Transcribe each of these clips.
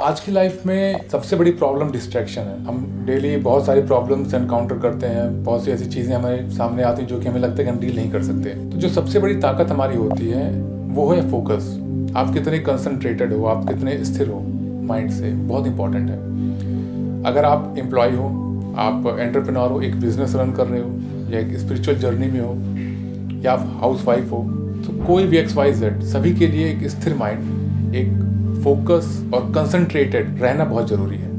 आज की लाइफ में सबसे बड़ी प्रॉब्लम डिस्ट्रैक्शन है। हम डेली बहुत सारी प्रॉब्लम्स एनकाउंटर करते हैं। बहुत सी ऐसी चीज़ें हमारे सामने आती हैं जो कि हमें लगता है कि हम डील नहीं कर सकते। तो जो सबसे बड़ी ताकत हमारी होती है, वो है फोकस आप कितने कंसंट्रेटेड हो, आप कितने स्थिर हो माइंड से बहुत इंपॉर्टेंट है। अगर आप एम्प्लॉय हो, आप एंटरप्रेन्योर हो, एक बिज़नेस रन कर रहे हो, या एक स्पिरिचुअल जर्नी में हो, या आप हाउस वाइफ हो तो कोई भी एक्स वाई जेड सभी के लिए एक स्थिर माइंड एक फोकस और कंसंट्रेटेड रहना बहुत ज़रूरी है।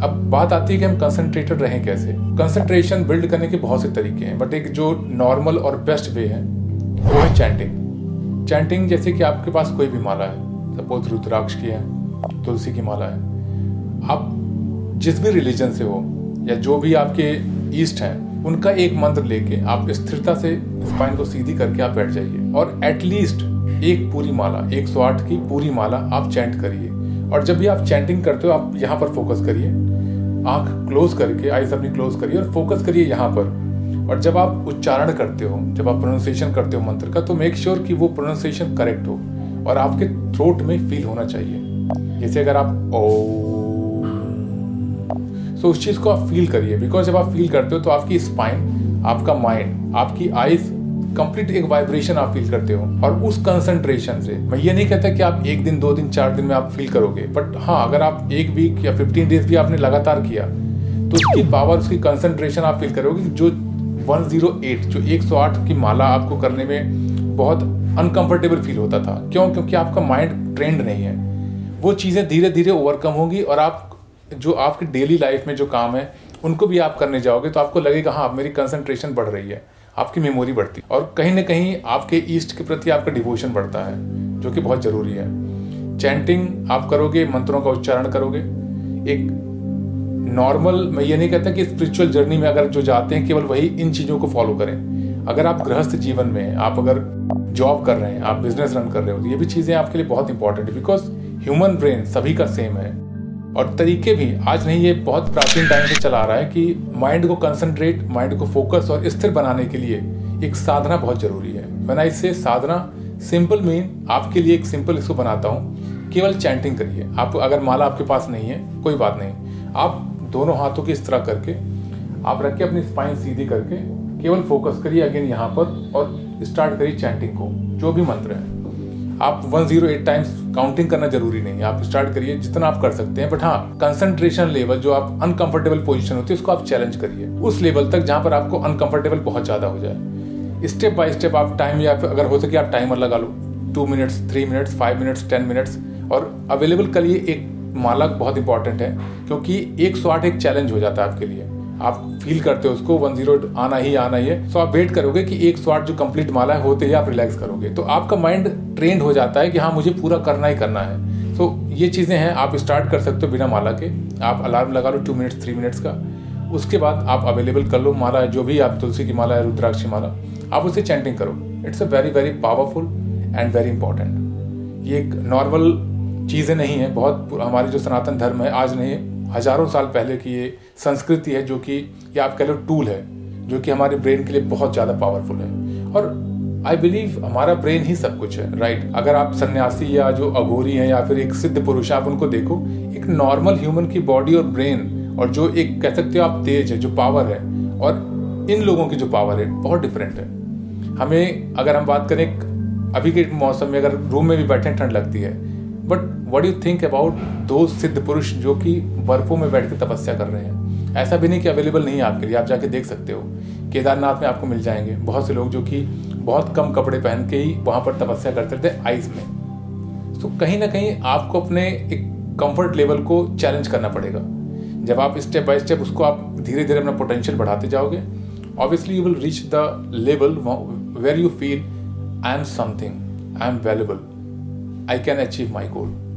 अब बात आती है कि हम कंसंट्रेटेड रहें कैसे? कंसंट्रेशन बिल्ड करने के बहुत से तरीके हैं बट एक जो नॉर्मल और बेस्ट वे है, वो है चैंटिंग चैंटिंग जैसे कि आपके पास कोई भी माला है सपोज़ रुद्राक्ष की है, तुलसी की माला है। आप जिस भी रिलीजन से हो, या जो भी आपके ईस्ट हैं उनका एक मंत्र लेके आप स्थिरता से स्पाइन को सीधी करके आप बैठ जाइए। और एटलीस्ट एक पूरी माला 108 की पूरी माला आप चैंट करिए। और जब भी आप चैंटिंग करते हो, आप यहाँ पर फोकस करिए। आँख क्लोज करके आइज़ अपनी क्लोज करिए और फोकस करिए यहाँ पर। और जब आप उच्चारण करते हो, जब आप प्रोनाउंसिएशन करते हो मंत्र का तो मेक श्योर sure कि वो प्रोनाउंसिएशन करेक्ट हो। और आपके थ्रोट में फील होना चाहिए। जैसे अगर आप ओ सो so, उस चीज़ को आप फील करिए। बिकॉज़ जब आप फील करते हो तो आपकी स्पाइन आपका माइंड आपकी आइज़ कंप्लीट एक वाइब्रेशन आप फील करते हो। और उस कंसंट्रेशन से मैं ये नहीं कहता कि आप एक दिन दो दिन चार दिन में आप फील करोगे। बट हाँ अगर आप एक वीक या फिफ्टीन डेज़ भी आपने लगातार किया तो उसकी पावर उसकी कंसंट्रेशन आप फील करोगे जो 108 जो 108 की माला आपको करने में बहुत अनकंफर्टेबल फील होता था। क्यों? क्योंकि आपका माइंड ट्रेंड नहीं है। वो चीज़ें धीरे धीरे ओवरकम होंगी और आप जो आपके डेली लाइफ में जो काम है, उनको भी आप करने जाओगे तो आपको लगेगा हाँ मेरी कंसंट्रेशन बढ़ रही है, आपकी मेमोरी बढ़ती है। और कहीं ना कहीं आपके ईस्ट के प्रति आपका डिवोशन बढ़ता है, जो कि बहुत ज़रूरी है। चैंटिंग आप करोगे, मंत्रों का उच्चारण करोगे। एक नॉर्मल मैं ये नहीं कहता कि स्पिरिचुअल जर्नी में अगर जो जाते हैं, केवल वही इन चीज़ों को फॉलो करें। अगर आप गृहस्थ जीवन में आप अगर जॉब कर रहे हैं, आप बिज़नेस रन कर रहे हो तो ये भी चीज़ें आपके लिए बहुत इंपॉर्टेंट है बिकॉज़ ह्यूमन ब्रेन सभी का सेम है। और तरीके भी, आज नहीं, ये बहुत प्राचीन टाइम से चला रहा है कि माइंड को कंसंट्रेट माइंड को फोकस और स्थिर बनाने के लिए एक साधना बहुत ज़रूरी है। मैंने इससे साधना सिंपल मीन आपके लिए एक सिंपल इसको बनाता हूँ। केवल चैंटिंग करिए। आप, अगर माला आपके पास नहीं है, कोई बात नहीं। आप दोनों हाथों की इस तरह करके, आप रख के अपनी स्पाइन सीधी करके, केवल फोकस करिए अगेन यहाँ पर और स्टार्ट करिए चैंटिंग को, जो भी मंत्र है। आप 108 टाइम्स काउंटिंग करना ज़रूरी नहीं है। आप स्टार्ट करिए, जितना आप कर सकते हैं। बट हाँ कंसंट्रेशन लेवल जो आप अनकंफर्टेबल पोजीशन होती है, उसको आप चैलेंज करिए। उस लेवल तक जहाँ पर आपको अनकंफर्टेबल बहुत ज़्यादा हो जाए। स्टेप बाय स्टेप आप टाइम या अगर हो सके आप टाइमर लगा लो। Two minutes three minutes five minutes ten minutes और अवेलेबल करिए एक माला बहुत इंपॉर्टेंट है, क्योंकि एक सौ आठ एक चैलेंज हो जाता है आपके लिए। आप फील करते हो उसको वन ज़ीरो आना ही आना ही है। सो आप वेट करोगे कि एक सौ आठ जो कंप्लीट माला है, होते ही आप रिलैक्स करोगे। तो आपका माइंड ट्रेंड हो जाता है कि हाँ मुझे पूरा करना ही करना है। तो ये चीज़ें हैं, आप स्टार्ट कर सकते हो बिना माला के। आप अलार्म लगा लो टू मिनट्स थ्री मिनट्स का। उसके बाद आप अवेलेबल कर लो माला, जो भी आप तुलसी की माला है रुद्राक्ष माला, आप उसे चैंटिंग करो। It's a very very powerful and very important ये एक नॉर्मल चीज़ें नहीं है, बहुत हमारी जो सनातन धर्म है, आज नहीं हज़ारों साल पहले की ये संस्कृति है जो कि, ये आप कह लो टूल है, जो कि हमारे ब्रेन के लिए बहुत ज़्यादा पावरफुल है और आई बिलीव हमारा ब्रेन ही सब कुछ है राइट right? अगर आप सन्यासी या जो अघोरी हैं या फिर एक सिद्ध पुरुष आप उनको देखो, एक नॉर्मल ह्यूमन की बॉडी और ब्रेन और जो एक कह सकते हो आप तेज है, जो पावर है, और इन लोगों की जो पावर है, बहुत डिफरेंट है हमें, अगर हम बात करें अभी के मौसम में अगर रूम में भी बैठे ठंड लगती है but what you think about दो सिद्ध पुरुष जो कि बर्फों में बैठ के तपस्या कर रहे हैं? ऐसा भी नहीं कि अवेलेबल नहीं है आपके लिए। आप जाके देख सकते हो। केदारनाथ में आपको मिल जाएँगे। बहुत से लोग जो कि बहुत कम कपड़े पहन के ही वहाँ पर तपस्या करते थे आइस में। तो कहीं ना कहीं आपको अपने एक कंफर्ट लेवल को चैलेंज करना पड़ेगा। जब आप स्टेप बाय स्टेप उसको आप धीरे धीरे अपना पोटेंशियल बढ़ाते जाओगे obviously you will reach the level where you feel I am something I am valuable I can achieve my goal.